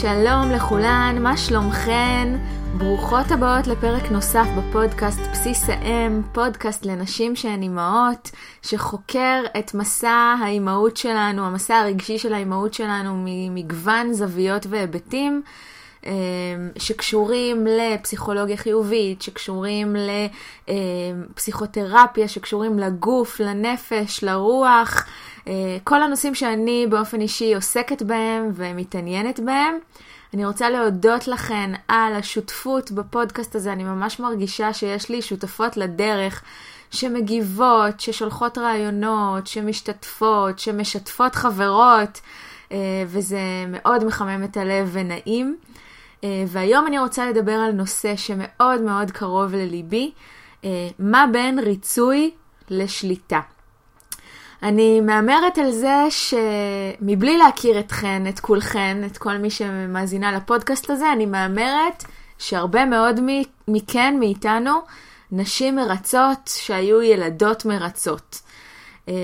שלום לכולן, מה שלומכן? ברוכות הבאות לפרק נוסף בפודקאסט בסיס האם, פודקאסט לנשים שהן אימהות, שחוקר את מסע האימהות שלנו, המסע הרגשי של האימהות שלנו ממגוון זוויות והיבטים. אמ, שקשורים לפסיכולוגיה חיובית, שקשורים לפסיכותרפיה, שקשורים לגוף, לנפש, לרוח, אה, כל הנושאים שאני באופן אישי עוסקת בהם ומתעניינת בהם. אני רוצה להודות לכן על השותפות בפודקאסט הזה, אני ממש מרגישה שיש לי שותפות לדרך. שמגיבות, ששולחות רעיונות, שמשתתפות, שמשתפות חברות, אה, וזה מאוד מחמם את הלב ונעים. אה, והיום אני רוצה לדבר על נושא שמאוד מאוד קרוב לליבי, מה בין ריצוי לשליטה. אני מהמרת על זה שמבלי להכיר אתכן, את כולכן, את כל מי שמאזינה לפודקאסט הזה, אני מהמרת שהרבה מאוד מכן, מאיתנו, נשים מרצות שהיו ילדות מרצות. אמ,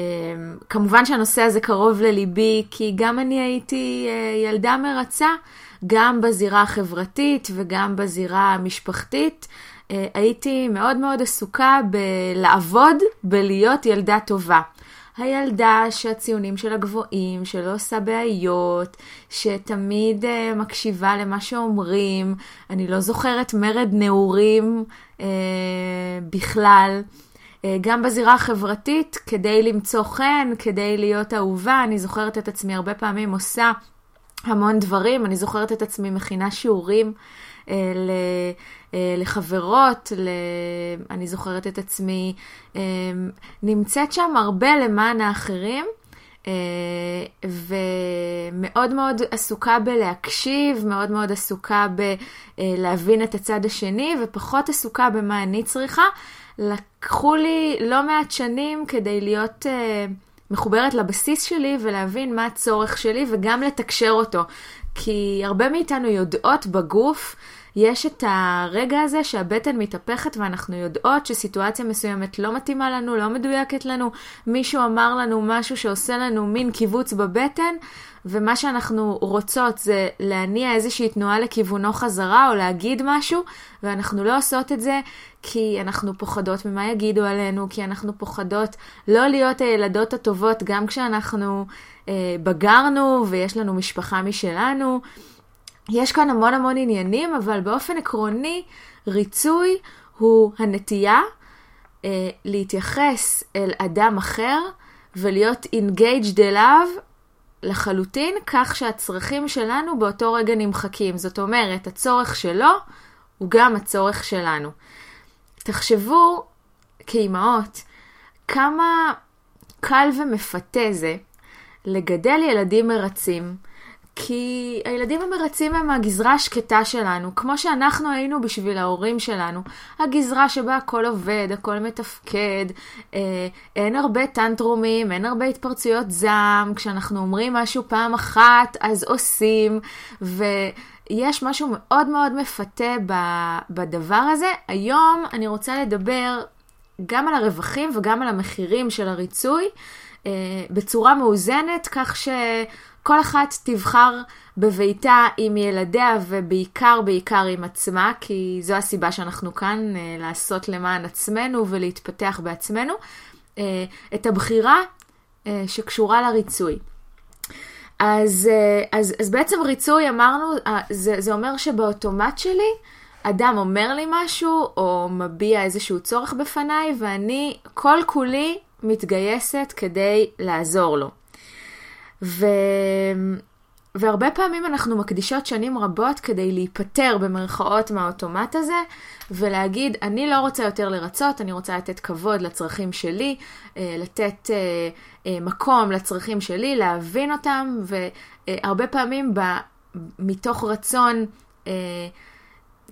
כמובן שהנושא הזה קרוב לליבי, כי גם אני הייתי אה, ילדה מרצה, גם בזירה החברתית וגם בזירה המשפחתית. אה, הייתי מאוד מאוד עסוקה בלעבוד בלהיות ילדה טובה. הילדה שהציונים שלה גבוהים, שלא עושה בעיות, שתמיד uh, מקשיבה למה שאומרים. אני לא זוכרת מרד נעורים uh, בכלל. Uh, גם בזירה החברתית, כדי למצוא חן, כדי להיות אהובה, אני זוכרת את עצמי הרבה פעמים עושה המון דברים. אני זוכרת את עצמי מכינה שיעורים uh, אה, לחברות, ל... אני זוכרת את עצמי אה, נמצאת שם הרבה למען האחרים. אה, ומאוד מאוד עסוקה בלהקשיב, מאוד מאוד עסוקה בלהבין את הצד השני, ופחות עסוקה במה אני צריכה. לקחו לי לא מעט שנים כדי להיות מחוברת לבסיס שלי ולהבין מה הצורך שלי וגם לתקשר אותו. כי הרבה מאיתנו יודעות בגוף יש את הרגע הזה שהבטן מתהפכת ואנחנו יודעות שסיטואציה מסוימת לא מתאימה לנו, לא מדויקת לנו, מישהו אמר לנו משהו שעושה לנו מין קיבוץ בבטן, ומה שאנחנו רוצות זה להניע איזושהי תנועה לכיוונו חזרה או להגיד משהו, ואנחנו לא עושות את זה כי אנחנו פוחדות ממה יגידו עלינו, כי אנחנו פוחדות לא להיות הילדות הטובות גם כשאנחנו אה, בגרנו ויש לנו משפחה משלנו. יש כאן המון המון עניינים, אבל באופן עקרוני, ריצוי הוא הנטייה אה, להתייחס אל אדם אחר ולהיות engaged אליו לחלוטין, כך שהצרכים שלנו באותו רגע נמחקים. זאת אומרת, הצורך שלו הוא גם הצורך שלנו. תחשבו, כאימהות, כמה קל ומפתה זה לגדל ילדים מרצים, כי הילדים המרצים הם הגזרה השקטה שלנו, כמו שאנחנו היינו בשביל ההורים שלנו. הגזרה שבה הכל עובד, הכל מתפקד, אה, אין הרבה טנטרומים, אין הרבה התפרצויות זעם, כשאנחנו אומרים משהו פעם אחת, אז עושים, ויש משהו מאוד מאוד מפתה בדבר הזה. היום אני רוצה לדבר גם על הרווחים וגם על המחירים של הריצוי. אה, בצורה מאוזנת, כך ש... כל אחת תבחר בביתה עם ילדיה ובעיקר בעיקר עם עצמה, כי זו הסיבה שאנחנו כאן, אה, לעשות למען עצמנו ולהתפתח בעצמנו, אה, את הבחירה אה, שקשורה לריצוי. אז, אז, אז בעצם ריצוי, אמרנו, זה, זה אומר שבאוטומט שלי, אדם אומר לי משהו, או מביע איזשהו צורך בפניי, ואני כל כולי מתגייסת כדי לעזור לו. ו... והרבה פעמים אנחנו מקדישות שנים רבות כדי להיפטר במרכאות מהאוטומט הזה ולהגיד, אני לא רוצה יותר לרצות, אני רוצה לתת כבוד לצרכים שלי, אה, לתת אה, אה, מקום לצרכים שלי, להבין אותם, והרבה פעמים ב... מתוך רצון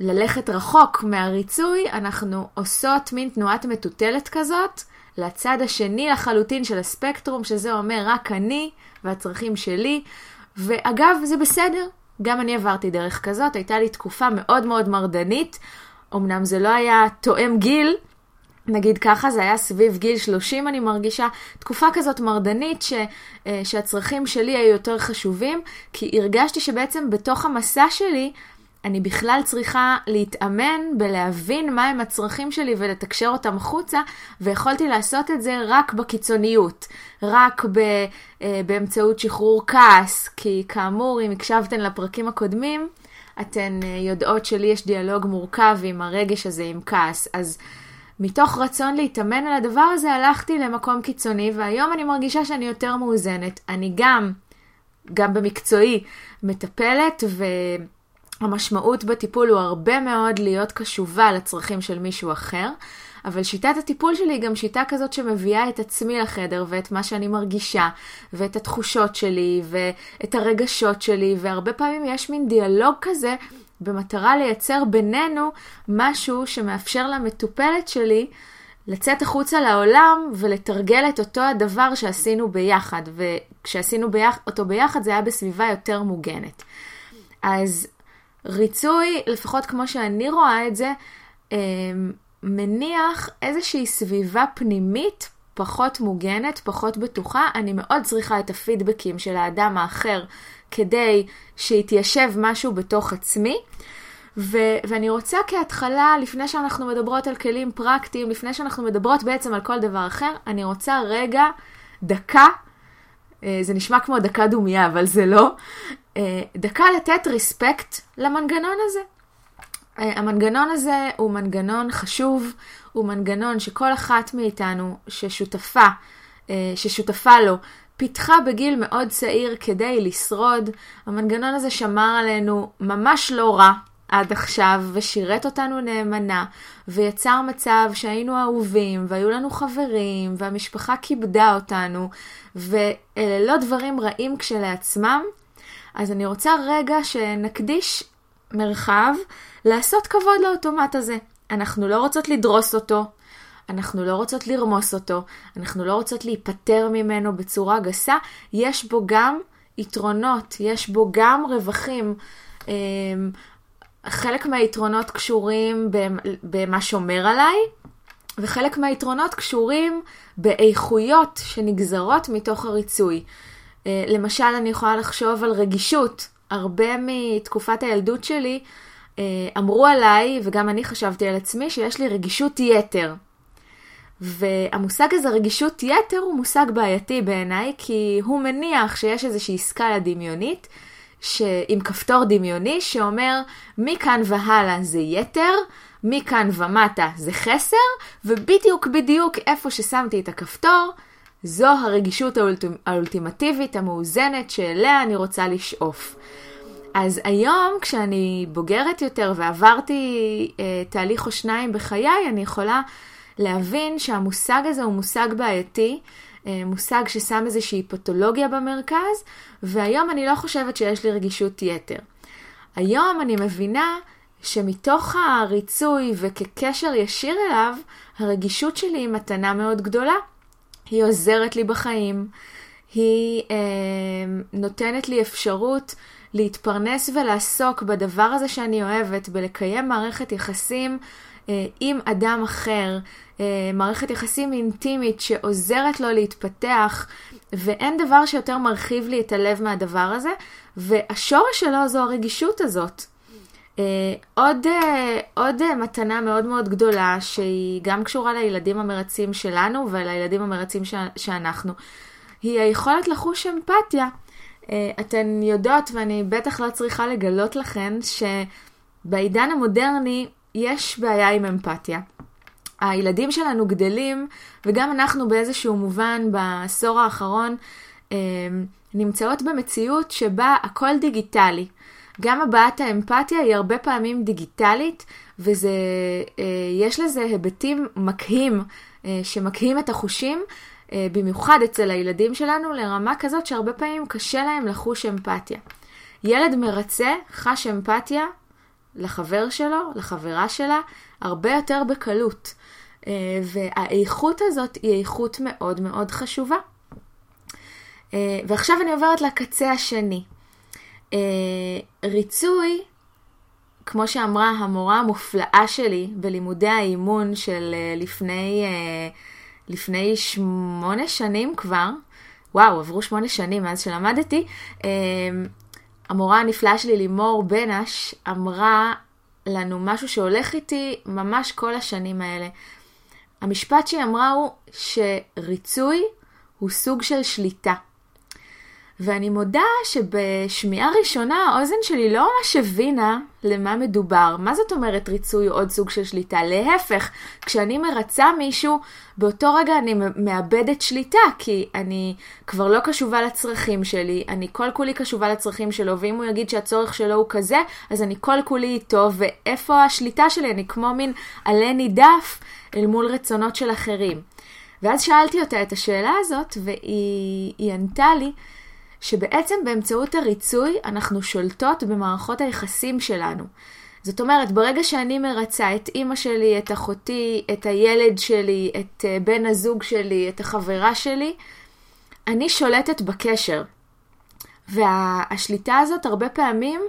ללכת רחוק מהריצוי, אנחנו עושות מין תנועת מטוטלת כזאת לצד השני לחלוטין של הספקטרום, שזה אומר רק אני והצרכים שלי. ואגב, זה בסדר, גם אני עברתי דרך כזאת, הייתה לי תקופה מאוד מאוד מרדנית. אמנם זה לא היה תואם גיל, נגיד ככה, זה היה סביב גיל 30 אני מרגישה, תקופה כזאת מרדנית ש, אה, שהצרכים שלי היו יותר חשובים, כי הרגשתי שבעצם בתוך המסע שלי אני בכלל צריכה להתאמן בלהבין מהם הצרכים שלי ולתקשר אותם החוצה, ויכולתי לעשות את זה רק בקיצוניות, רק ב, אה, באמצעות שחרור כעס, כי כאמור, אם הקשבתן לפרקים הקודמים, אתן אה, יודעות שלי יש דיאלוג מורכב עם הרגש הזה, עם כעס. אז מתוך רצון להתאמן על הדבר הזה, הלכתי למקום קיצוני, והיום אני מרגישה שאני יותר מאוזנת. אני גם, גם במקצועי, מטפלת, והמשמעות בטיפול הוא הרבה מאוד להיות קשובה לצרכים של מישהו אחר. אבל שיטת הטיפול שלי היא גם שיטה כזאת שמביאה את עצמי לחדר ואת מה שאני מרגישה ואת התחושות שלי ואת הרגשות שלי והרבה פעמים יש מין דיאלוג כזה במטרה לייצר בינינו משהו שמאפשר למטופלת שלי לצאת החוצה לעולם ולתרגל את אותו הדבר שעשינו ביחד, וכשעשינו ביח... אותו ביחד זה היה בסביבה יותר מוגנת. אז ריצוי, לפחות כמו שאני רואה את זה, אמ, מניח איזושהי סביבה פנימית פחות מוגנת, פחות בטוחה. אני מאוד צריכה את הפידבקים של האדם האחר כדי שיתיישב משהו בתוך עצמי. ו- ואני רוצה כהתחלה, לפני שאנחנו מדברות על כלים פרקטיים, לפני שאנחנו מדברות בעצם על כל דבר אחר, אני רוצה רגע, דקה, אה, זה נשמע כמו דקה דומייה, אבל זה לא, דקה לתת ריספקט למנגנון הזה. אה, המנגנון הזה הוא מנגנון חשוב, הוא מנגנון שכל אחת מאיתנו ששותפה, ששותפה לו, פיתחה בגיל מאוד צעיר כדי לשרוד. המנגנון הזה שמר עלינו ממש לא רע עד עכשיו, ושירת אותנו נאמנה, ויצר מצב שהיינו אהובים, והיו לנו חברים, והמשפחה כיבדה אותנו, ואלה לא דברים רעים כשלעצמם. אז אני רוצה רגע שנקדיש מרחב לעשות כבוד לאוטומט הזה. אנחנו לא רוצות לדרוס אותו, אנחנו לא רוצות לרמוס אותו, אנחנו לא רוצות להיפטר ממנו בצורה גסה, יש בו גם יתרונות, יש בו גם רווחים. אמ, חלק מהיתרונות קשורים במה שומר עליי, וחלק מהיתרונות קשורים באיכויות שנגזרות מתוך הריצוי. אה, למשל, אני יכולה לחשוב על רגישות. הרבה מתקופת הילדות שלי אה, אמרו עליי, וגם אני חשבתי על עצמי, שיש לי רגישות יתר. והמושג הזה, רגישות יתר, הוא מושג בעייתי בעיניי, כי הוא מניח שיש איזושהי סקאלה דמיונית, ש... עם כפתור דמיוני, שאומר מכאן והלאה זה יתר, מכאן ומטה זה חסר, ובדיוק בדיוק איפה ששמתי את הכפתור, זו הרגישות האולט... האולטימטיבית, המאוזנת, שאליה אני רוצה לשאוף. אז היום, כשאני בוגרת יותר ועברתי אה, תהליך או שניים בחיי, אני יכולה להבין שהמושג הזה הוא מושג בעייתי, אה, מושג ששם איזושהי פתולוגיה במרכז, והיום אני לא חושבת שיש לי רגישות יתר. היום אני מבינה שמתוך הריצוי וכקשר ישיר אליו, הרגישות שלי היא מתנה מאוד גדולה. היא עוזרת לי בחיים, היא אה, נותנת לי אפשרות להתפרנס ולעסוק בדבר הזה שאני אוהבת, בלקיים מערכת יחסים אה, עם אדם אחר, אה, מערכת יחסים אינטימית שעוזרת לו להתפתח, ואין דבר שיותר מרחיב לי את הלב מהדבר הזה, והשורש שלו זו הרגישות הזאת. Uh, עוד, uh, עוד uh, מתנה מאוד מאוד גדולה, שהיא גם קשורה לילדים המרצים שלנו ולילדים המרצים ש- שאנחנו, היא היכולת לחוש אמפתיה. Uh, אתן יודעות, ואני בטח לא צריכה לגלות לכן, שבעידן המודרני יש בעיה עם אמפתיה. הילדים שלנו גדלים, וגם אנחנו באיזשהו מובן בעשור האחרון אה, נמצאות במציאות שבה הכל דיגיטלי. גם הבעת האמפתיה היא הרבה פעמים דיגיטלית, ויש אה, לזה היבטים מקהים, אה, שמקהים את החושים, במיוחד אצל הילדים שלנו, לרמה כזאת שהרבה פעמים קשה להם לחוש אמפתיה. ילד מרצה חש אמפתיה לחבר שלו, לחברה שלה, הרבה יותר בקלות. אה, והאיכות הזאת היא איכות מאוד מאוד חשובה. אה, ועכשיו אני עוברת לקצה השני. אה, ריצוי, כמו שאמרה המורה המופלאה שלי בלימודי האימון של אה, לפני, אה, לפני שמונה שנים כבר, וואו, עברו שמונה שנים מאז שלמדתי, המורה הנפלאה שלי, לימור בנש, אמרה לנו משהו שהולך איתי ממש כל השנים האלה. המשפט שהיא אמרה הוא שריצוי הוא סוג של שליטה. ואני מודה שבשמיעה ראשונה האוזן שלי לא ממש הבינה למה מדובר. מה זאת אומרת ריצוי עוד סוג של שליטה? להפך, כשאני מרצה מישהו, באותו רגע אני מאבדת שליטה, כי אני כבר לא קשובה לצרכים שלי, אני כל כולי קשובה לצרכים שלו, ואם הוא יגיד שהצורך שלו הוא כזה, אז אני כל כולי איתו, ואיפה השליטה שלי? אני כמו מין עלה נידף אל מול רצונות של אחרים. ואז שאלתי אותה את השאלה הזאת, והיא ענתה לי, שבעצם באמצעות הריצוי אנחנו שולטות במערכות היחסים שלנו. זאת אומרת, ברגע שאני מרצה את אימא שלי, את אחותי, את הילד שלי, את אה, בן הזוג שלי, את החברה שלי, אני שולטת בקשר. והשליטה הזאת הרבה פעמים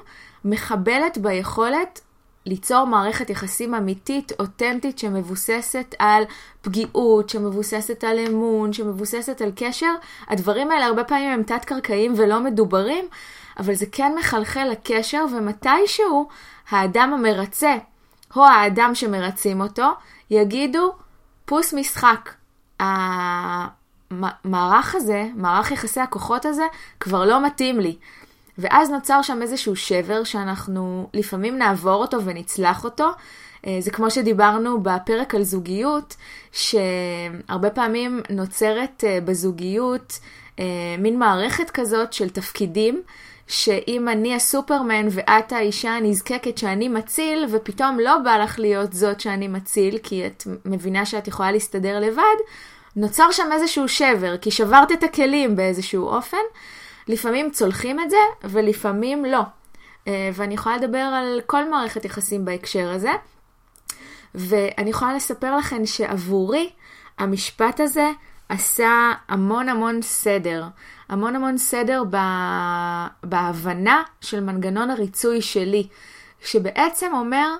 מחבלת ביכולת ליצור מערכת יחסים אמיתית, אותנטית, שמבוססת על פגיעות, שמבוססת על אמון, שמבוססת על קשר. הדברים האלה הרבה פעמים הם תת-קרקעיים ולא מדוברים, אבל זה כן מחלחל לקשר, ומתישהו האדם המרצה, או האדם שמרצים אותו, יגידו, פוס משחק. המערך הזה, מערך יחסי הכוחות הזה, כבר לא מתאים לי. ואז נוצר שם איזשהו שבר שאנחנו לפעמים נעבור אותו ונצלח אותו. אה, זה כמו שדיברנו בפרק על זוגיות, שהרבה פעמים נוצרת אה, בזוגיות אה, מין מערכת כזאת של תפקידים, שאם אני הסופרמן ואת האישה הנזקקת שאני מציל, ופתאום לא בא לך להיות זאת שאני מציל, כי את מבינה שאת יכולה להסתדר לבד, נוצר שם איזשהו שבר, כי שברת את הכלים באיזשהו אופן. לפעמים צולחים את זה ולפעמים לא. אה, ואני יכולה לדבר על כל מערכת יחסים בהקשר הזה. ואני יכולה לספר לכם שעבורי המשפט הזה עשה המון המון סדר. המון המון סדר ב... בהבנה של מנגנון הריצוי שלי, שבעצם אומר,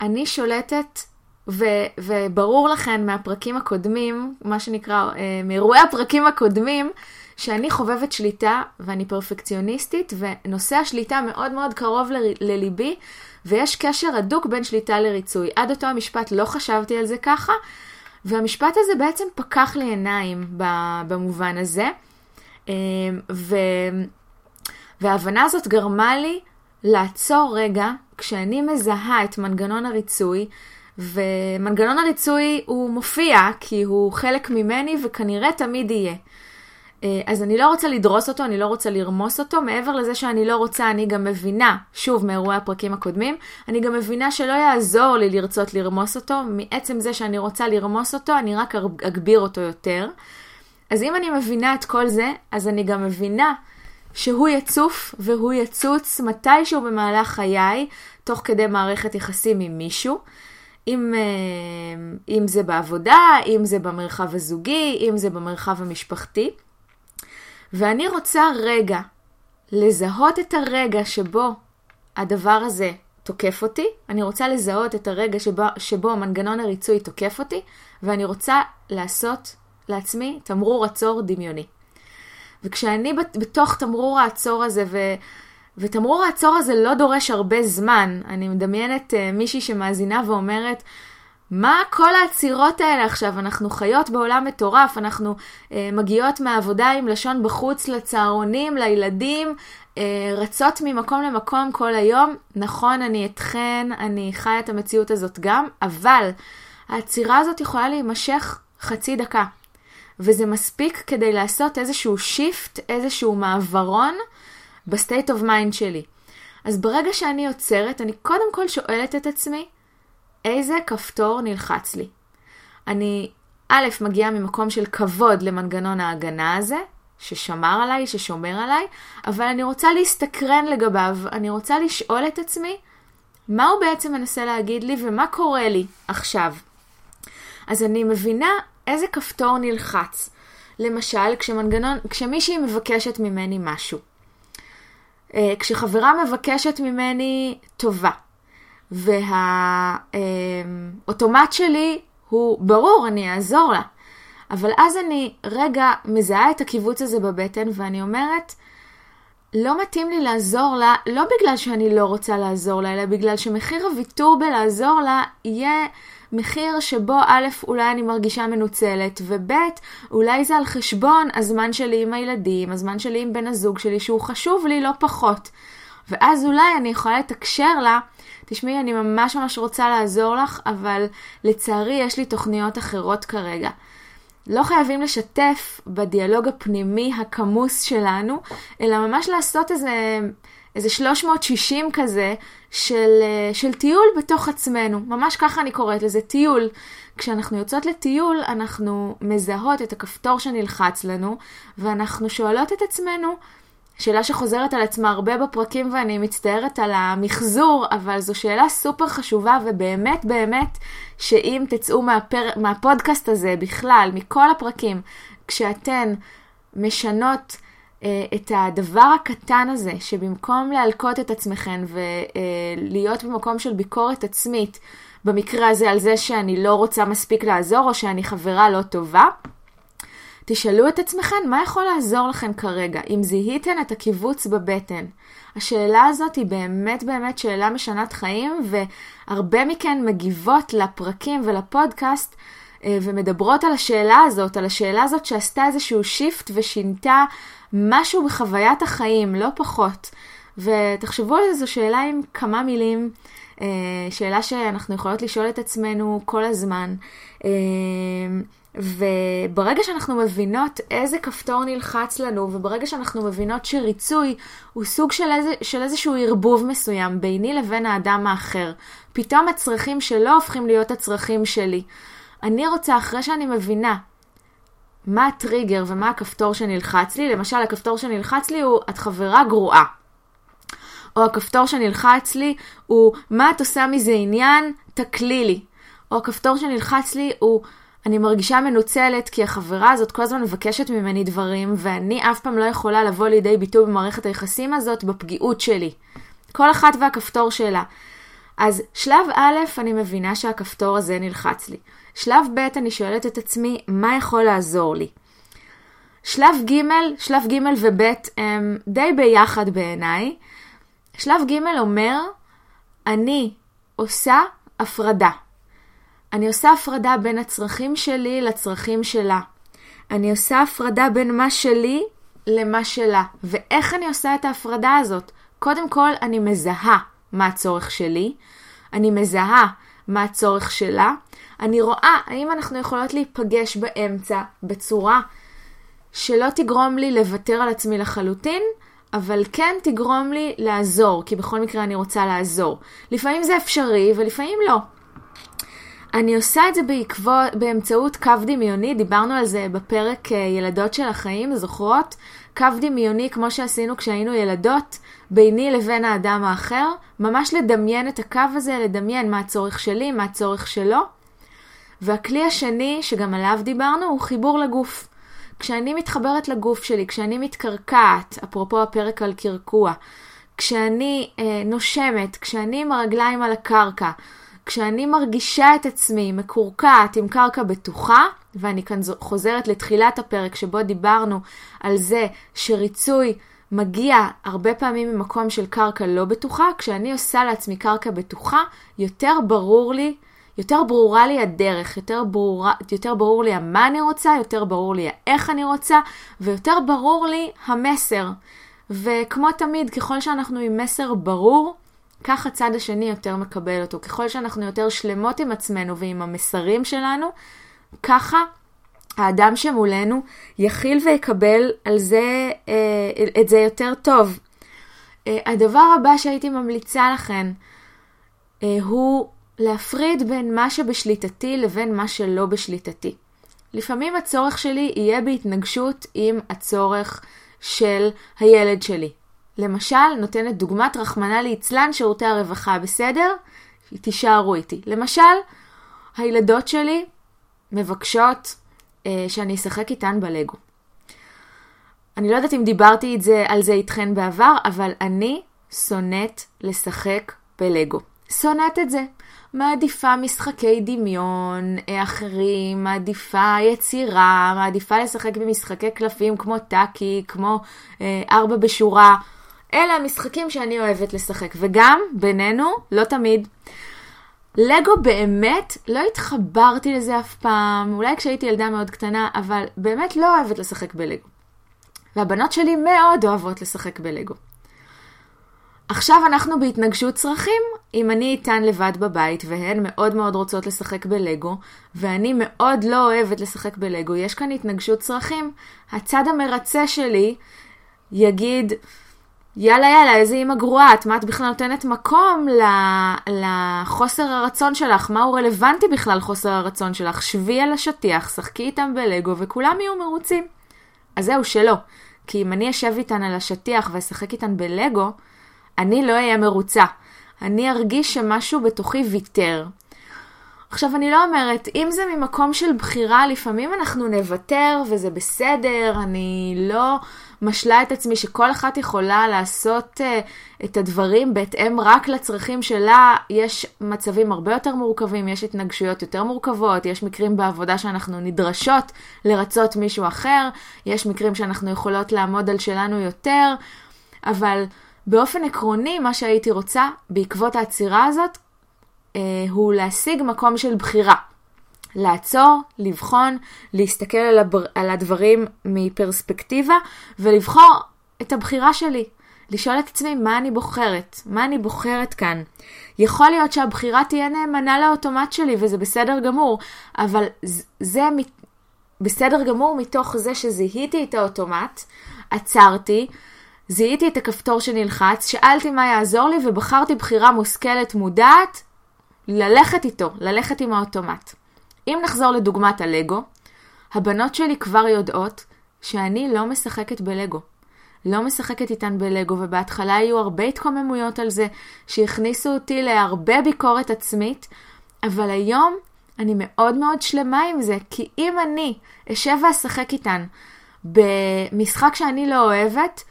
אני שולטת, ו... וברור לכם מהפרקים הקודמים, מה שנקרא, אה, מאירועי הפרקים הקודמים, שאני חובבת שליטה ואני פרפקציוניסטית, ונושא השליטה מאוד מאוד קרוב ל- לליבי, ויש קשר הדוק בין שליטה לריצוי. עד אותו המשפט לא חשבתי על זה ככה, והמשפט הזה בעצם פקח לי עיניים במובן הזה. אמ, ו... וההבנה הזאת גרמה לי לעצור רגע כשאני מזהה את מנגנון הריצוי, ומנגנון הריצוי הוא מופיע כי הוא חלק ממני וכנראה תמיד יהיה. אה, אז אני לא רוצה לדרוס אותו, אני לא רוצה לרמוס אותו. מעבר לזה שאני לא רוצה, אני גם מבינה, שוב מאירועי הפרקים הקודמים, אני גם מבינה שלא יעזור לי לרצות לרמוס אותו. מעצם זה שאני רוצה לרמוס אותו, אני רק אגביר אותו יותר. אז אם אני מבינה את כל זה, אז אני גם מבינה שהוא יצוף והוא יצוץ מתישהו במהלך חיי, תוך כדי מערכת יחסים עם מישהו. אם, אה, אם זה בעבודה, אם זה במרחב הזוגי, אם זה במרחב המשפחתי. ואני רוצה רגע לזהות את הרגע שבו הדבר הזה תוקף אותי, אני רוצה לזהות את הרגע שבו, שבו מנגנון הריצוי תוקף אותי, ואני רוצה לעשות לעצמי תמרור עצור דמיוני. וכשאני בתוך תמרור העצור הזה, ו... ותמרור העצור הזה לא דורש הרבה זמן, אני מדמיינת uh, מישהי שמאזינה ואומרת, מה כל העצירות האלה עכשיו? אנחנו חיות בעולם מטורף, אנחנו אה, מגיעות מהעבודה עם לשון בחוץ לצהרונים, לילדים, אה, רצות ממקום למקום כל היום. נכון, אני אתכן, אני חיה את המציאות הזאת גם, אבל העצירה הזאת יכולה להימשך חצי דקה. וזה מספיק כדי לעשות איזשהו shift, איזשהו מעברון ב state of mind שלי. אז ברגע שאני עוצרת, אני קודם כל שואלת את עצמי, איזה כפתור נלחץ לי. אני, א', מגיעה ממקום של כבוד למנגנון ההגנה הזה, ששמר עליי, ששומר עליי, אבל אני רוצה להסתקרן לגביו, אני רוצה לשאול את עצמי, מה הוא בעצם מנסה להגיד לי ומה קורה לי עכשיו. אז אני מבינה איזה כפתור נלחץ. למשל, כשמנגנון, כשמישהי מבקשת ממני משהו. אה, כשחברה מבקשת ממני טובה. והאוטומט שלי הוא ברור, אני אעזור לה. אבל אז אני רגע מזהה את הקיבוץ הזה בבטן ואני אומרת, לא מתאים לי לעזור לה, לא בגלל שאני לא רוצה לעזור לה, אלא בגלל שמחיר הוויתור בלעזור לה יהיה מחיר שבו א', אולי אני מרגישה מנוצלת, וב', אולי זה על חשבון הזמן שלי עם הילדים, הזמן שלי עם בן הזוג שלי, שהוא חשוב לי לא פחות. ואז אולי אני יכולה לתקשר לה, תשמעי, אני ממש ממש רוצה לעזור לך, אבל לצערי יש לי תוכניות אחרות כרגע. לא חייבים לשתף בדיאלוג הפנימי הכמוס שלנו, אלא ממש לעשות איזה, איזה 360 כזה של, של טיול בתוך עצמנו. ממש ככה אני קוראת לזה, טיול. כשאנחנו יוצאות לטיול, אנחנו מזהות את הכפתור שנלחץ לנו, ואנחנו שואלות את עצמנו, שאלה שחוזרת על עצמה הרבה בפרקים ואני מצטערת על המחזור, אבל זו שאלה סופר חשובה ובאמת באמת שאם תצאו מהפר... מהפודקאסט הזה בכלל, מכל הפרקים, כשאתן משנות אה, את הדבר הקטן הזה, שבמקום להלקות את עצמכן ולהיות אה, במקום של ביקורת עצמית, במקרה הזה על זה שאני לא רוצה מספיק לעזור או שאני חברה לא טובה, תשאלו את עצמכם מה יכול לעזור לכם כרגע, אם זיהיתן את הקיבוץ בבטן. השאלה הזאת היא באמת באמת שאלה משנת חיים, והרבה מכן מגיבות לפרקים ולפודקאסט אה, ומדברות על השאלה הזאת, על השאלה הזאת שעשתה איזשהו שיפט ושינתה משהו בחוויית החיים, לא פחות. ותחשבו על זה, זו שאלה עם כמה מילים, אה, שאלה שאנחנו יכולות לשאול את עצמנו כל הזמן. וברגע שאנחנו מבינות איזה כפתור נלחץ לנו, וברגע שאנחנו מבינות שריצוי הוא סוג של, איזה, של איזשהו ערבוב מסוים ביני לבין האדם האחר, פתאום הצרכים שלו הופכים להיות הצרכים שלי. אני רוצה, אחרי שאני מבינה מה הטריגר ומה הכפתור שנלחץ לי, למשל הכפתור שנלחץ לי הוא את חברה גרועה. או הכפתור שנלחץ לי הוא מה את עושה מזה עניין, תקלי לי. או הכפתור שנלחץ לי הוא אני מרגישה מנוצלת כי החברה הזאת כל הזמן מבקשת ממני דברים, ואני אף פעם לא יכולה לבוא לידי ביטוי במערכת היחסים הזאת בפגיעות שלי. כל אחת והכפתור שלה. אז שלב א', אני מבינה שהכפתור הזה נלחץ לי. שלב ב', אני שואלת את עצמי, מה יכול לעזור לי? שלב ג', שלב ג' וב' הם די ביחד בעיניי. שלב ג' אומר, אני עושה הפרדה. אני עושה הפרדה בין הצרכים שלי לצרכים שלה. אני עושה הפרדה בין מה שלי למה שלה. ואיך אני עושה את ההפרדה הזאת? קודם כל, אני מזהה מה הצורך שלי, אני מזהה מה הצורך שלה, אני רואה האם אנחנו יכולות להיפגש באמצע בצורה שלא תגרום לי לוותר על עצמי לחלוטין, אבל כן תגרום לי לעזור, כי בכל מקרה אני רוצה לעזור. לפעמים זה אפשרי ולפעמים לא. אני עושה את זה בעקבות, באמצעות קו דמיוני, דיברנו על זה בפרק אה, ילדות של החיים, זוכרות? קו דמיוני כמו שעשינו כשהיינו ילדות, ביני לבין האדם האחר, ממש לדמיין את הקו הזה, לדמיין מה הצורך שלי, מה הצורך שלו. והכלי השני, שגם עליו דיברנו, הוא חיבור לגוף. כשאני מתחברת לגוף שלי, כשאני מתקרקעת, אפרופו הפרק על קרקוע, כשאני אה, נושמת, כשאני עם הרגליים על הקרקע, כשאני מרגישה את עצמי מקורקעת עם קרקע בטוחה, ואני כאן חוזרת לתחילת הפרק שבו דיברנו על זה שריצוי מגיע הרבה פעמים ממקום של קרקע לא בטוחה, כשאני עושה לעצמי קרקע בטוחה, יותר ברור לי, יותר ברורה לי הדרך, יותר, ברורה, יותר ברור לי מה אני רוצה, יותר ברור לי איך אני רוצה, ויותר ברור לי המסר. וכמו תמיד, ככל שאנחנו עם מסר ברור, כך הצד השני יותר מקבל אותו. ככל שאנחנו יותר שלמות עם עצמנו ועם המסרים שלנו, ככה האדם שמולנו יכיל ויקבל על זה, אה, את זה יותר טוב. אה, הדבר הבא שהייתי ממליצה לכן אה, הוא להפריד בין מה שבשליטתי לבין מה שלא בשליטתי. לפעמים הצורך שלי יהיה בהתנגשות עם הצורך של הילד שלי. למשל, נותנת דוגמת רחמנא ליצלן שירותי הרווחה, בסדר? תישארו איתי. למשל, הילדות שלי מבקשות אה, שאני אשחק איתן בלגו. אני לא יודעת אם דיברתי את זה, על זה איתכן בעבר, אבל אני שונאת לשחק בלגו. שונאת את זה. מעדיפה משחקי דמיון אה, אחרים, מעדיפה יצירה, מעדיפה לשחק במשחקי קלפים כמו טאקי, כמו אה, ארבע בשורה. אלה המשחקים שאני אוהבת לשחק, וגם, בינינו, לא תמיד. לגו באמת, לא התחברתי לזה אף פעם, אולי כשהייתי ילדה מאוד קטנה, אבל באמת לא אוהבת לשחק בלגו. והבנות שלי מאוד אוהבות לשחק בלגו. עכשיו אנחנו בהתנגשות צרכים, אם אני איתן לבד בבית והן מאוד מאוד רוצות לשחק בלגו, ואני מאוד לא אוהבת לשחק בלגו, יש כאן התנגשות צרכים. הצד המרצה שלי יגיד, יאללה יאללה, איזה אימא גרועה, את מה את בכלל נותנת מקום לחוסר הרצון שלך? מה הוא רלוונטי בכלל חוסר הרצון שלך? שבי על השטיח, שחקי איתם בלגו וכולם יהיו מרוצים. אז זהו, שלא. כי אם אני אשב איתן על השטיח ואשחק איתן בלגו, אני לא אהיה מרוצה. אני ארגיש שמשהו בתוכי ויתר. עכשיו, אני לא אומרת, אם זה ממקום של בחירה, לפעמים אנחנו נוותר וזה בסדר, אני לא משלה את עצמי שכל אחת יכולה לעשות uh, את הדברים בהתאם רק לצרכים שלה. יש מצבים הרבה יותר מורכבים, יש התנגשויות יותר מורכבות, יש מקרים בעבודה שאנחנו נדרשות לרצות מישהו אחר, יש מקרים שאנחנו יכולות לעמוד על שלנו יותר, אבל באופן עקרוני, מה שהייתי רוצה בעקבות העצירה הזאת, אה, הוא להשיג מקום של בחירה. לעצור, לבחון, להסתכל על, הבר... על הדברים מפרספקטיבה ולבחור את הבחירה שלי. לשאול את עצמי מה אני בוחרת, מה אני בוחרת כאן. יכול להיות שהבחירה תהיה נאמנה לאוטומט שלי וזה בסדר גמור, אבל זה בסדר גמור מתוך זה שזיהיתי את האוטומט, עצרתי, זיהיתי את הכפתור שנלחץ, שאלתי מה יעזור לי ובחרתי בחירה מושכלת מודעת ללכת איתו, ללכת עם האוטומט. אם נחזור לדוגמת הלגו, הבנות שלי כבר יודעות שאני לא משחקת בלגו. לא משחקת איתן בלגו, ובהתחלה היו הרבה התקוממויות על זה, שהכניסו אותי להרבה ביקורת עצמית, אבל היום אני מאוד מאוד שלמה עם זה, כי אם אני אשב ואשחק איתן במשחק שאני לא אוהבת,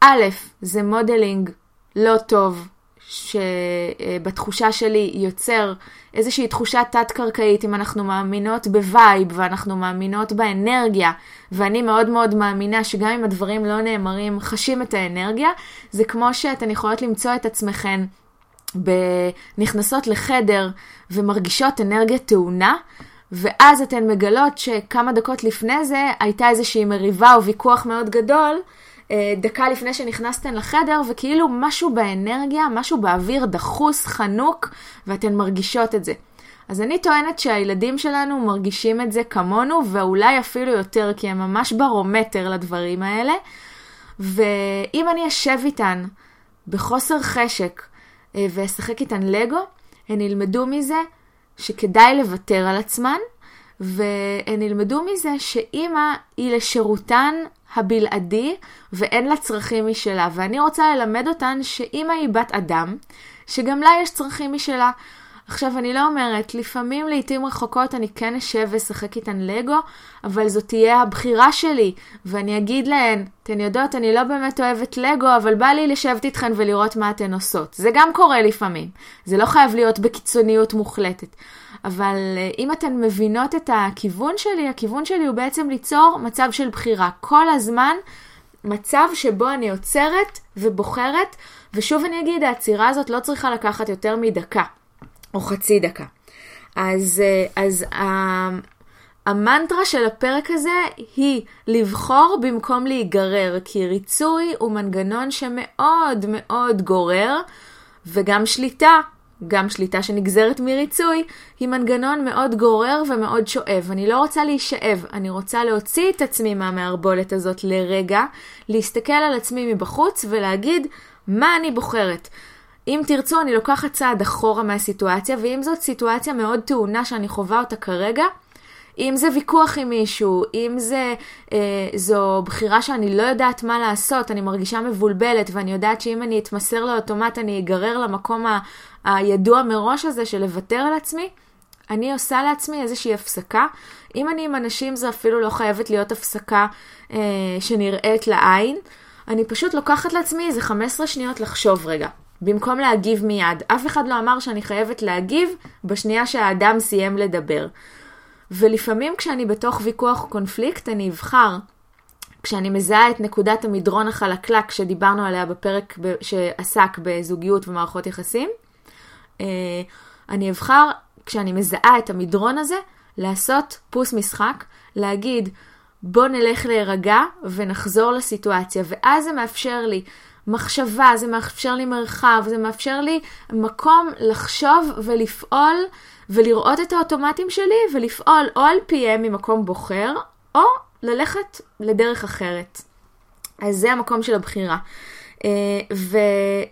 א', זה modeling לא טוב, שבתחושה שלי יוצר איזושהי תחושה תת-קרקעית, אם אנחנו מאמינות ב vibe ואנחנו מאמינות באנרגיה, ואני מאוד מאוד מאמינה שגם אם הדברים לא נאמרים, חשים את האנרגיה, זה כמו שאתן יכולות למצוא את עצמכן נכנסות לחדר ומרגישות אנרגיה טעונה, ואז אתן מגלות שכמה דקות לפני זה הייתה איזושהי מריבה או ויכוח מאוד גדול, דקה לפני שנכנסתן לחדר, וכאילו משהו באנרגיה, משהו באוויר דחוס, חנוק, ואתן מרגישות את זה. אז אני טוענת שהילדים שלנו מרגישים את זה כמונו, ואולי אפילו יותר, כי הם ממש ברומטר לדברים האלה. ואם אני אשב איתן בחוסר חשק אה, ואשחק איתן לגו, הן ילמדו מזה שכדאי לוותר על עצמן, והן ילמדו מזה שאימא היא לשירותן הבלעדי ואין לה צרכים משלה. ואני רוצה ללמד אותן שאימא היא בת אדם, שגם לה יש צרכים משלה. עכשיו, אני לא אומרת, לפעמים, לעיתים רחוקות, אני כן אשב ואשחק איתן לגו, אבל זאת תהיה הבחירה שלי, ואני אגיד להן, אתן יודעות, אני לא באמת אוהבת לגו, אבל בא לי לשבת איתכן ולראות מה אתן עושות. זה גם קורה לפעמים. זה לא חייב להיות בקיצוניות מוחלטת. אבל אה, אם אתן מבינות את הכיוון שלי, הכיוון שלי הוא בעצם ליצור מצב של בחירה. כל הזמן מצב שבו אני עוצרת ובוחרת, ושוב אני אגיד, העצירה הזאת לא צריכה לקחת יותר מדקה, או חצי דקה. אז, אה, אז המנטרה של הפרק הזה היא לבחור במקום להיגרר, כי ריצוי הוא מנגנון שמאוד מאוד גורר, וגם שליטה גם שליטה שנגזרת מריצוי, היא מנגנון מאוד גורר ומאוד שואב. אני לא רוצה להישאב, אני רוצה להוציא את עצמי מהמערבולת הזאת לרגע, להסתכל על עצמי מבחוץ ולהגיד מה אני בוחרת. אם תרצו, אני לוקחת צעד אחורה מהסיטואציה, ואם זאת סיטואציה מאוד טעונה שאני חווה אותה כרגע, אם זה ויכוח עם מישהו, אם זה, אה, זו בחירה שאני לא יודעת מה לעשות, אני מרגישה מבולבלת ואני יודעת שאם אני אתמסר לאוטומט אני אגרר למקום ה, הידוע מראש הזה של לוותר על עצמי, אני עושה לעצמי איזושהי הפסקה. אם אני עם אנשים זה אפילו לא חייבת להיות הפסקה אה, שנראית לעין. אני פשוט לוקחת לעצמי איזה 15 שניות לחשוב רגע. במקום להגיב מיד. אף אחד לא אמר שאני חייבת להגיב בשנייה שהאדם סיים לדבר. ולפעמים כשאני בתוך ויכוח או קונפליקט, אני אבחר, כשאני מזהה את נקודת המדרון החלקלק שדיברנו עליה בפרק שעסק בזוגיות ומערכות יחסים, אה, אני אבחר, כשאני מזהה את המדרון הזה, לעשות פוס משחק, להגיד, בוא נלך להירגע ונחזור לסיטואציה. ואז זה מאפשר לי מחשבה, זה מאפשר לי מרחב, זה מאפשר לי מקום לחשוב ולפעול ולראות את האוטומטים שלי ולפעול או על פיהם ממקום בוחר, או ללכת לדרך אחרת. אז זה המקום של הבחירה. אה, ו-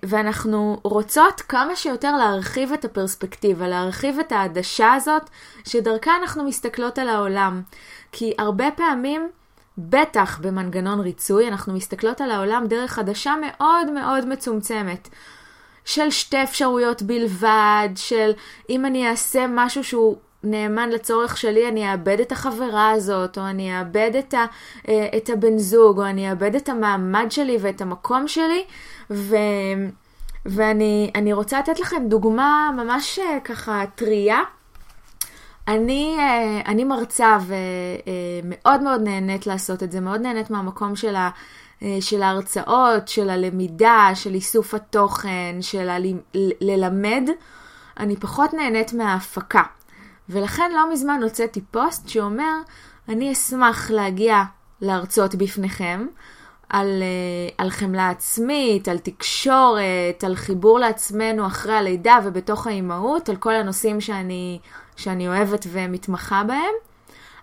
ואנחנו רוצות כמה שיותר להרחיב את הפרספקטיבה, להרחיב את העדשה הזאת, שדרכה אנחנו מסתכלות על העולם. כי הרבה פעמים, בטח במנגנון ריצוי, אנחנו מסתכלות על העולם דרך עדשה מאוד מאוד מצומצמת. של שתי אפשרויות בלבד, של אם אני אעשה משהו שהוא נאמן לצורך שלי, אני אאבד את החברה הזאת, או אני אאבד את, ה, אה, את הבן זוג, או אני אאבד את המעמד שלי ואת המקום שלי. ו, ואני רוצה לתת לכם דוגמה ממש אה, ככה טרייה. אני, אה, אני מרצה ומאוד מאוד נהנית לעשות את זה, מאוד נהנית מהמקום של, ה, של ההרצאות, של הלמידה, של איסוף התוכן, של ללמד. אני פחות נהנית מההפקה. ולכן לא מזמן הוצאתי פוסט שאומר, אני אשמח להגיע להרצות בפניכם על, אה, על חמלה עצמית, על תקשורת, על חיבור לעצמנו אחרי הלידה ובתוך האימהות, על כל הנושאים שאני, שאני אוהבת ומתמחה בהם,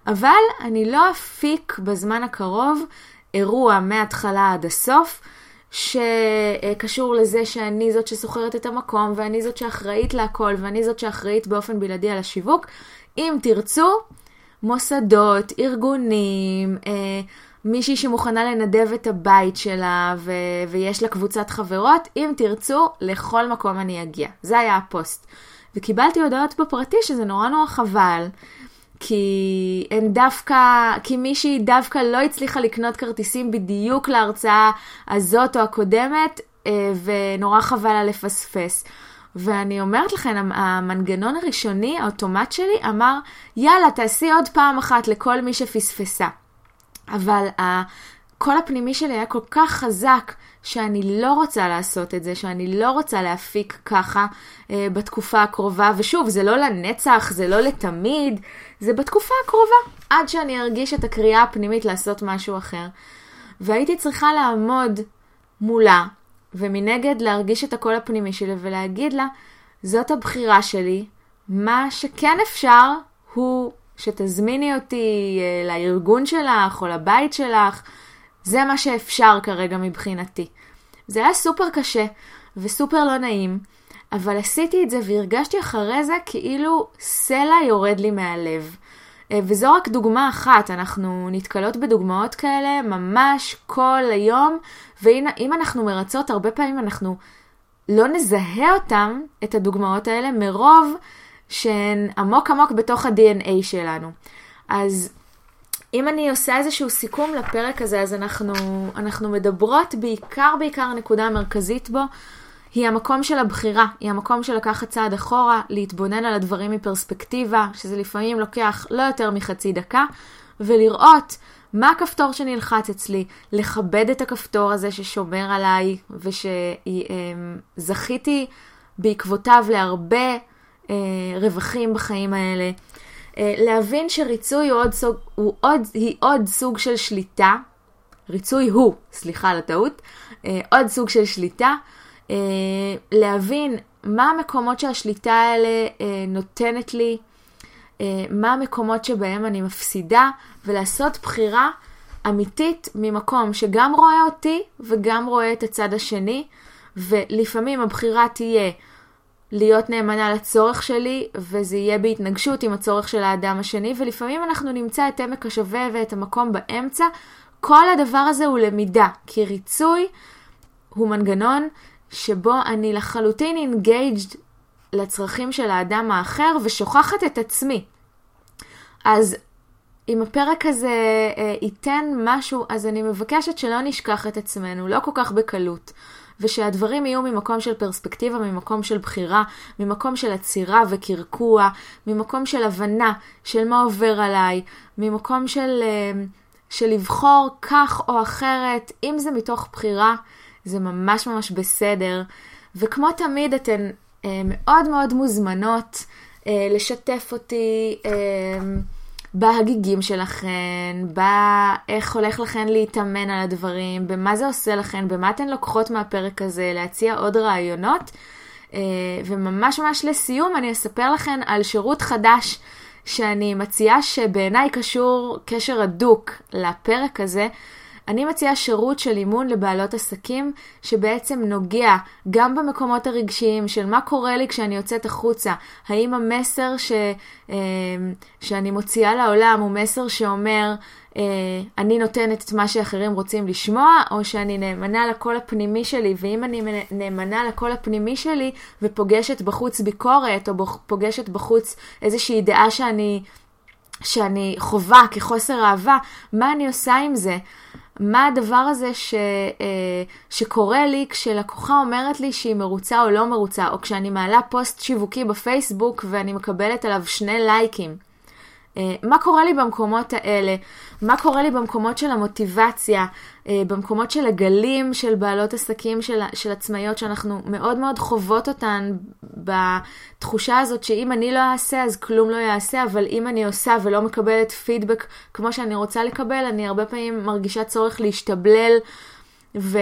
אבל אני לא אפיק בזמן הקרוב אירוע מההתחלה עד הסוף. שקשור לזה שאני זאת שסוחרת את המקום, ואני זאת שאחראית להכל, ואני זאת שאחראית באופן בלעדי על השיווק. אם תרצו, מוסדות, ארגונים, אה, מישהי שמוכנה לנדב את הבית שלה ו- ויש לה קבוצת חברות, אם תרצו, לכל מקום אני אגיע. זה היה הפוסט. וקיבלתי הודעות בפרטי שזה נורא נורא חבל, כי הן דווקא, כי מישהי דווקא לא הצליחה לקנות כרטיסים בדיוק להרצאה הזאת או הקודמת, אה, ונורא חבל לה לפספס. ואני אומרת לכם, המנגנון הראשוני, האוטומט שלי, אמר, יאללה, תעשי עוד פעם אחת לכל מי שפספסה. אבל הקול הפנימי שלי היה כל כך חזק, שאני לא רוצה לעשות את זה, שאני לא רוצה להפיק ככה אה, בתקופה הקרובה. ושוב, זה לא לנצח, זה לא לתמיד, זה בתקופה הקרובה, עד שאני ארגיש את הקריאה הפנימית לעשות משהו אחר. והייתי צריכה לעמוד מולה, ומנגד להרגיש את הקול הפנימי שלי ולהגיד לה, זאת הבחירה שלי, מה שכן אפשר הוא שתזמיני אותי אה, לארגון שלך או לבית שלך, זה מה שאפשר כרגע מבחינתי. זה היה סופר קשה וסופר לא נעים, אבל עשיתי את זה והרגשתי אחרי זה כאילו סלע יורד לי מהלב. אה, וזו רק דוגמה אחת, אנחנו נתקלות בדוגמאות כאלה ממש כל היום, ואם אנחנו מרצות, הרבה פעמים אנחנו לא נזהה אותם, את הדוגמאות האלה, מרוב שהן עמוק עמוק בתוך ה-DNA שלנו. אז אם אני עושה איזשהו סיכום לפרק הזה, אז אנחנו, אנחנו מדברות בעיקר, בעיקר הנקודה המרכזית בו, היא המקום של הבחירה, היא המקום של לקחת צעד אחורה, להתבונן על הדברים מפרספקטיבה, שזה לפעמים לוקח לא יותר מחצי דקה, ולראות מה הכפתור שנלחץ אצלי, לכבד את הכפתור הזה ששומר עליי, ושזכיתי בעקבותיו להרבה רווחים בחיים האלה. אה, להבין שריצוי הוא עוד סוג, הוא עוד, היא עוד סוג של שליטה, ריצוי הוא, סליחה על הטעות, אה, עוד סוג של שליטה, אה, להבין מה המקומות שהשליטה האלה נותנת לי, מה המקומות שבהם אני מפסידה, ולעשות בחירה אמיתית ממקום שגם רואה אותי וגם רואה את הצד השני, ולפעמים הבחירה תהיה להיות נאמנה לצורך שלי, וזה יהיה בהתנגשות עם הצורך של האדם השני, ולפעמים אנחנו נמצא את עמק השווה ואת המקום באמצע. כל הדבר הזה הוא למידה, כי ריצוי הוא מנגנון שבו אני לחלוטין engaged לצרכים של האדם האחר ושוכחת את עצמי. אז אם הפרק הזה אה, ייתן משהו, אז אני מבקשת שלא נשכח את עצמנו, לא כל כך בקלות. ושהדברים יהיו ממקום של פרספקטיבה, ממקום של בחירה, ממקום של עצירה וקרקוע, ממקום של הבנה של מה עובר עליי, ממקום של, אה, של לבחור כך או אחרת, אם זה מתוך בחירה, זה ממש ממש בסדר. וכמו תמיד, אתן אה, מאוד מאוד מוזמנות אה, לשתף אותי. בהגיגים שלכן, באיך הולך לכן להתאמן על הדברים, במה זה עושה לכן, במה אתן לוקחות מהפרק הזה, להציע עוד רעיונות. אה, וממש ממש לסיום אני אספר לכן על שירות חדש שאני מציעה שבעיניי קשור קשר הדוק לפרק הזה. אני מציעה שירות של אימון לבעלות עסקים, שבעצם נוגע גם במקומות הרגשיים של מה קורה לי כשאני יוצאת החוצה. האם המסר ש, אה, שאני מוציאה לעולם הוא מסר שאומר, אה, אני נותנת את מה שאחרים רוצים לשמוע, או שאני נאמנה לקול הפנימי שלי, ואם אני נאמנה לקול הפנימי שלי ופוגשת בחוץ ביקורת, או פוגשת בחוץ איזושהי דעה שאני... שאני חווה כחוסר אהבה, מה אני עושה עם זה? מה הדבר הזה ש, אה, שקורה לי כשלקוחה אומרת לי שהיא מרוצה או לא מרוצה, או כשאני מעלה פוסט שיווקי בפייסבוק ואני מקבלת עליו שני לייקים. אה, מה קורה לי במקומות האלה? מה קורה לי במקומות של המוטיבציה? אה, במקומות של הגלים של בעלות עסקים, של, של עצמאיות, שאנחנו מאוד מאוד חוות אותן בתחושה הזאת שאם אני לא אעשה אז כלום לא יעשה, אבל אם אני עושה ולא מקבלת פידבק כמו שאני רוצה לקבל, אני הרבה פעמים מרגישה צורך להשתבלל, ו...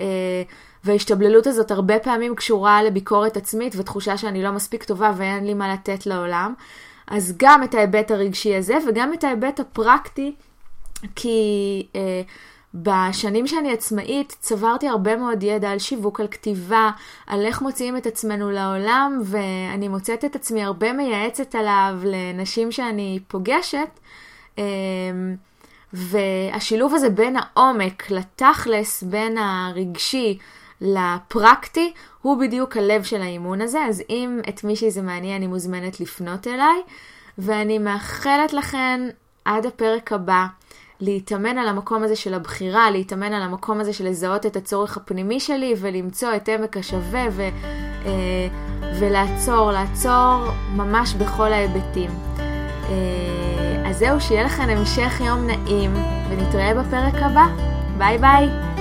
אה, וההשתבללות הזאת הרבה פעמים קשורה לביקורת עצמית ותחושה שאני לא מספיק טובה ואין לי מה לתת לעולם. אז גם את ההיבט הרגשי הזה וגם את ההיבט הפרקטי, כי אה, בשנים שאני עצמאית צברתי הרבה מאוד ידע על שיווק, על כתיבה, על איך מוציאים את עצמנו לעולם, ואני מוצאת את עצמי הרבה מייעצת עליו לנשים שאני פוגשת. אה, והשילוב הזה בין העומק לתכלס, בין הרגשי לפרקטי, הוא בדיוק הלב של האימון הזה, אז אם את מישהי זה מעניין, היא מוזמנת לפנות אליי, ואני מאחלת לכן עד הפרק הבא להתאמן על המקום הזה של הבחירה, להתאמן על המקום הזה של לזהות את הצורך הפנימי שלי ולמצוא את עמק השווה ו, אה, ולעצור, לעצור ממש בכל ההיבטים. אה, אז זהו, שיהיה לכם המשך יום נעים, ונתראה בפרק הבא. ביי ביי.